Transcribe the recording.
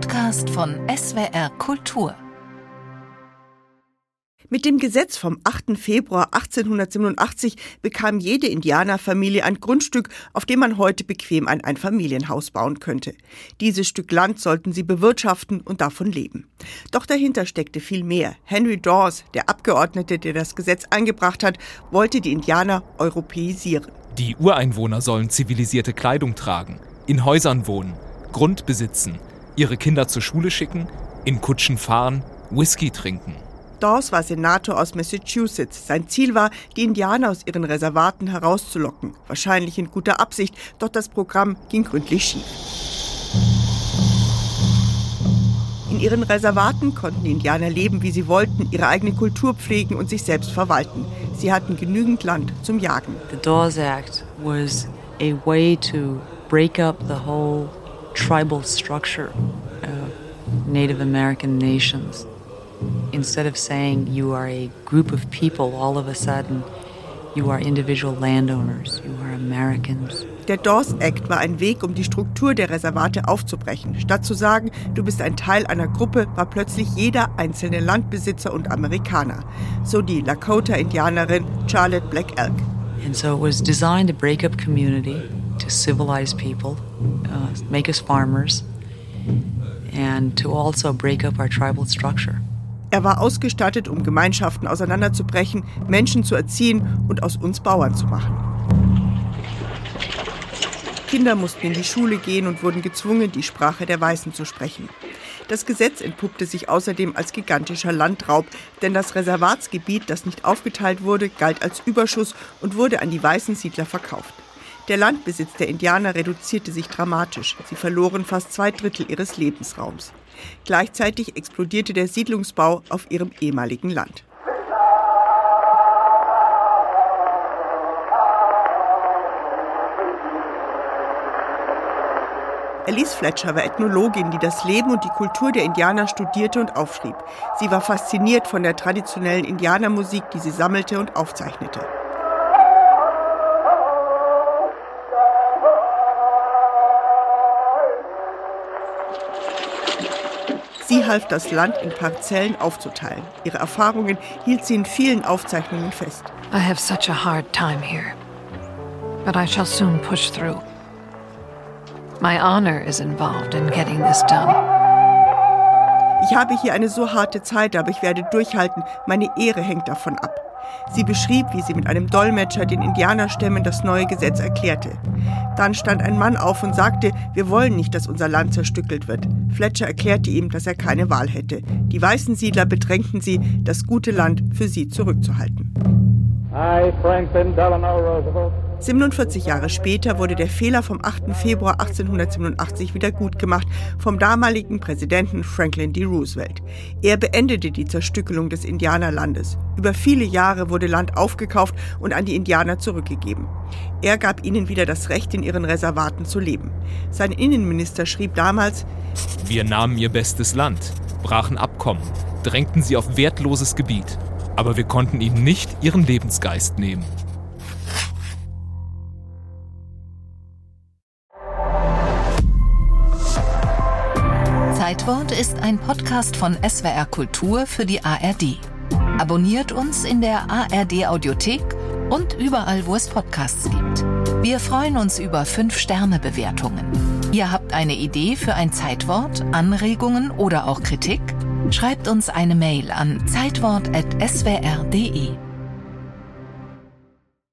Podcast von SWR Kultur. Mit dem Gesetz vom 8. Februar 1887 bekam jede Indianerfamilie ein Grundstück, auf dem man heute bequem ein Einfamilienhaus bauen könnte. Dieses Stück Land sollten sie bewirtschaften und davon leben. Doch dahinter steckte viel mehr. Henry Dawes, der Abgeordnete, der das Gesetz eingebracht hat, wollte die Indianer europäisieren. Die Ureinwohner sollen zivilisierte Kleidung tragen, in Häusern wohnen, Grund besitzen, ihre Kinder zur Schule schicken, in Kutschen fahren, Whisky trinken. Dawes war Senator aus Massachusetts. Sein Ziel war, die Indianer aus ihren Reservaten herauszulocken. Wahrscheinlich in guter Absicht, doch das Programm ging gründlich schief. In ihren Reservaten konnten die Indianer leben, wie sie wollten, ihre eigene Kultur pflegen und sich selbst verwalten. Sie hatten genügend Land zum Jagen. The Dawes Act was a way to break up the whole tribal structure of Native American nations. Instead of saying you are a group of people, all of a sudden you are individual landowners, you are Americans. Der Dawes Act war ein Weg, um die Struktur der Reservate aufzubrechen. Statt zu sagen, du bist ein Teil einer Gruppe, war plötzlich jeder einzelne Landbesitzer und Amerikaner. So die Lakota-Indianerin Charlotte Black Elk. And so it was designed to break up community, to civilize people, uh, make us farmers, and to also break up our tribal structure. Er war ausgestattet, um Gemeinschaften auseinanderzubrechen, Menschen zu erziehen und aus uns Bauern zu machen. Kinder mussten in die Schule gehen und wurden gezwungen, die Sprache der Weißen zu sprechen. Das Gesetz entpuppte sich außerdem als gigantischer Landraub, denn das Reservatsgebiet, das nicht aufgeteilt wurde, galt als Überschuss und wurde an die weißen Siedler verkauft. Der Landbesitz der Indianer reduzierte sich dramatisch. Sie verloren fast zwei Drittel ihres Lebensraums. Gleichzeitig explodierte der Siedlungsbau auf ihrem ehemaligen Land. Alice Fletcher war Ethnologin, die das Leben und die Kultur der Indianer studierte und aufschrieb. Sie war fasziniert von der traditionellen Indianermusik, die sie sammelte und aufzeichnete. Half das Land in Parzellen aufzuteilen. Ihre Erfahrungen hielt sie in vielen Aufzeichnungen fest. I have such a hard time here, but I shall soon push through. My honor is involved in getting this done. Ich habe hier eine so harte Zeit, aber ich werde durchhalten. Meine Ehre hängt davon ab. Sie beschrieb, wie sie mit einem Dolmetscher den Indianerstämmen das neue Gesetz erklärte. Dann stand ein Mann auf und sagte, wir wollen nicht, dass unser Land zerstückelt wird. Fletcher erklärte ihm, dass er keine Wahl hätte. Die weißen Siedler bedrängten sie, das gute Land für sie zurückzuhalten. I, Franklin Delano Roosevelt. 47 Jahre später wurde der Fehler vom 8. Februar 1887 wieder gut gemacht vom damaligen Präsidenten Franklin D. Roosevelt. Er beendete die Zerstückelung des Indianerlandes. Über viele Jahre wurde Land aufgekauft und an die Indianer zurückgegeben. Er gab ihnen wieder das Recht, in ihren Reservaten zu leben. Sein Innenminister schrieb damals, Wir nahmen ihr bestes Land, brachen Abkommen, drängten sie auf wertloses Gebiet, aber wir konnten ihnen nicht ihren Lebensgeist nehmen. Zeitwort ist ein Podcast von SWR Kultur für die ARD. Abonniert uns in der ARD Audiothek und überall, wo es Podcasts gibt. Wir freuen uns über 5-Sterne-Bewertungen. Ihr habt eine Idee für ein Zeitwort, Anregungen oder auch Kritik? Schreibt uns eine Mail an zeitwort.swr.de.